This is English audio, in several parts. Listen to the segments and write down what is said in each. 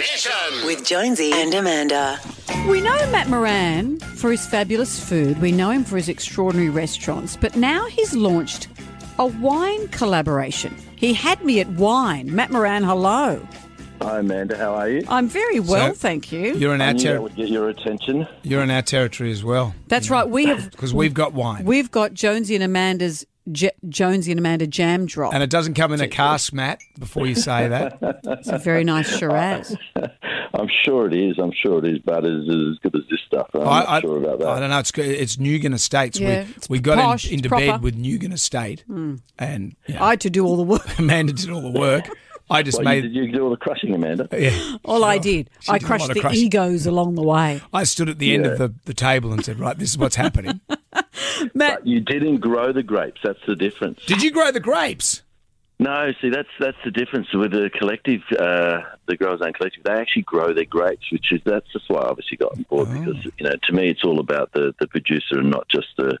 Mission. With Jonesy and Amanda. We know Matt Moran for his fabulous food. We know him for his extraordinary restaurants. But now he's launched a wine collaboration. He had me at wine. Matt Moran, hello. Hi, Amanda. How are you? I'm very well, So- thank you. You're in I our knew that ter- would get your attention. you're in our territory as well That's right. We have because we've got wine, we've got Jonesy and Amanda's J- Jonesy and Amanda jam drop. and it doesn't come in a cask, Matt. Before you say that, It's a very nice Shiraz. I'm sure it is. I'm sure it is, but it's as good as this stuff. I'm I, not I, sure about that. I don't know. It's good. It's Nugan Estates. Yeah, we it's we got posh, in, into bed with Nugan Estate, hmm. and yeah, I had to do all the work. Amanda did all the work. I just Well, made. you, did you do all the crushing, Amanda? yeah, All I did, She I did crushed the crushing. egos along the way. I stood at the end of the, the table and said, "Right, this is what's happening." Matt, You didn't grow the grapes. That's the difference. Did you grow the grapes? No, see, that's that's the difference with the collective, uh, the growers own collective. They actually grow their grapes, which is that's just why I obviously got on board Oh. because you know to me it's all about the, the producer and not just the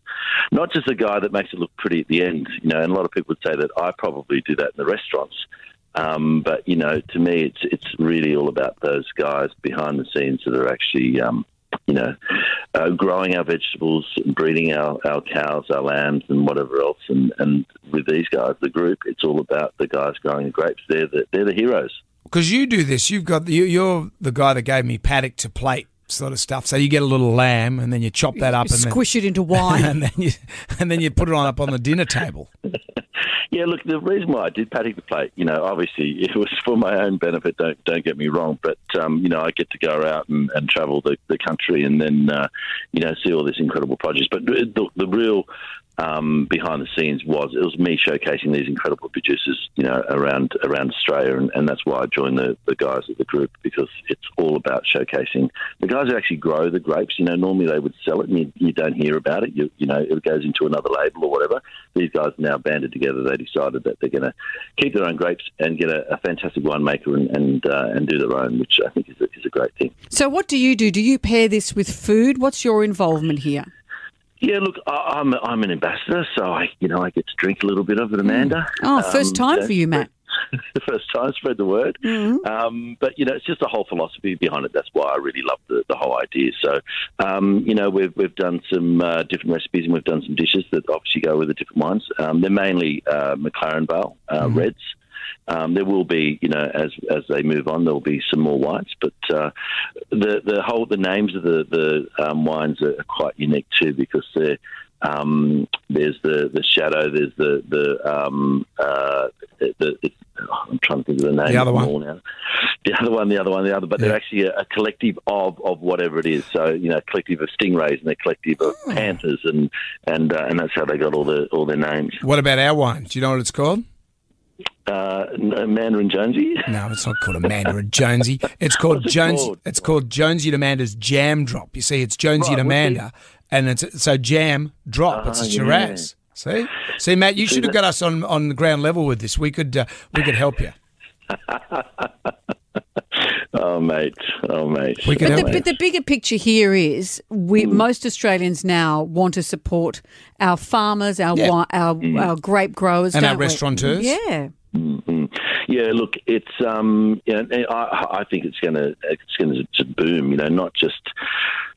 not just the guy that makes it look pretty at the end. You know, and a lot of people would say that I probably do that in the restaurants. Um, but you know, to me, it's it's really all about those guys behind the scenes that are actually, um, you know, uh, growing our vegetables, breeding our, our cows, our lambs, and whatever else. And, and with these guys, the group, it's all about the guys growing the grapes. They're the, they're the heroes. Because you do this. You've got you, you're the guy that gave me paddock to plate sort of stuff. So you get a little lamb and then you chop that up and then, squish it into wine. and then you and then you put it on up on the dinner table. Yeah, look, the reason why I did paddock the plate, you know, obviously it was for my own benefit. Don't don't get me wrong, but um, you know, I get to go out and, and travel the, the country and then uh, you know see all this incredible produce. But the, the real um, behind the scenes was it was me showcasing these incredible producers, you know, around around Australia, and, and that's why I joined the, the guys of the group because it's all about showcasing the guys who actually grow the grapes. You know, normally they would sell it and you, you don't hear about it. You, you know, it goes into another label or whatever. These guys now banded together. They decided that they're going to keep their own grapes and get a, a fantastic winemaker and and, uh, and do their own, which I think is a, is a great thing. so, what do you do? Do you pair this with food? What's your involvement here? Yeah, look, I, I'm I'm an ambassador, so I you know I get to drink a little bit of it, Amanda. Oh, first Um, time for you, Matt. the first time, spread the word. Um, but you know, it's just the whole philosophy behind it. That's why I really love the, the whole idea. So, um, you know, we've we've done some uh, different recipes and we've done some dishes that obviously go with the different wines. Um, they're mainly uh, McLaren Vale uh, reds. Um, there will be, you know, as as they move on, there will be some more whites. But uh, the the whole the names of the the um, wines are quite unique too because they're um, there's the, the shadow. There's the the, um, uh, the, the it's, oh, I'm trying to think of the name. The other one. now. The other one, the other one, the other. But Yeah. they're actually a, a collective of, of whatever it is. So you know, a collective of stingrays and a collective of Oh. panthers, and and uh, and that's how they got all the all their names. What about our wine? Do you know what it's called? Uh, Mandarin Jonesy. No, it's not called Amanda and Jonesy. It's called it Jones. called? It's called Jonesy and Amanda's Jam Drop. You see, it's Jonesy Right, and Amanda, and it's so Jam Drop. it's Ah, a yeah. See, see, Matt, you should have got us on, on the ground level with this. We could uh, we could help you. Oh mate, oh mate. We But the, help but the bigger picture here is we Mm. most Australians now want to support our farmers, our Yeah. wi- our, Mm. our grape growers, And our we? restaurateurs. Yeah. Mhm. Yeah, look, it's um, yeah, I, I think it's going to it's going to boom. You know, not just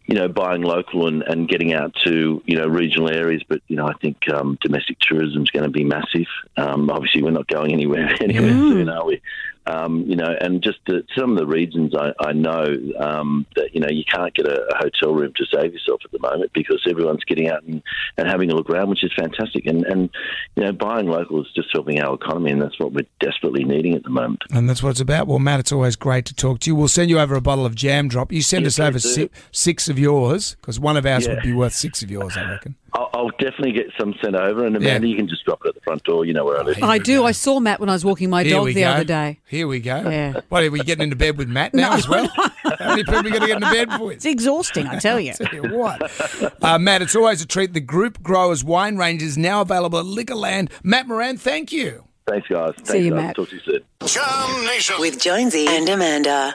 you know buying local and, and getting out to you know regional areas, but you know I think um, domestic tourism is going to be massive. Um, obviously, we're not going anywhere anywhere soon, are we? Um, you know, and just the, some of the reasons I, I know um, that you know you can't get a, a hotel room to save yourself at the moment because everyone's getting out and, and having a look around, which is fantastic. And and you know, buying local is just helping our economy, and that's what we're desperately needing at the moment. And that's what it's about. Well, Matt, it's always great to talk to you. We'll send you over a bottle of Jam Drop. You send Yeah, us over si- six of yours because one of ours Yeah. would be worth six of yours, I reckon. I'll, I'll definitely get some sent over, and Amanda, Yeah. you can just drop it at the front door. You know where I live. Here I do. go. I saw Matt when I was walking my Here dog the go. other day. Here we go. Yeah. What are we getting into bed with Matt now as well? How many people are we going to get into bed with? It's exhausting, I tell you. Tell you what. Uh, Matt, it's always a treat. The Group Growers Wine Range is now available at Liquorland. Matt Moran, thank you. Thanks, guys. Thanks, you, guys. Matt. Talk to you soon. Jam Nation. With Jonesy and Amanda.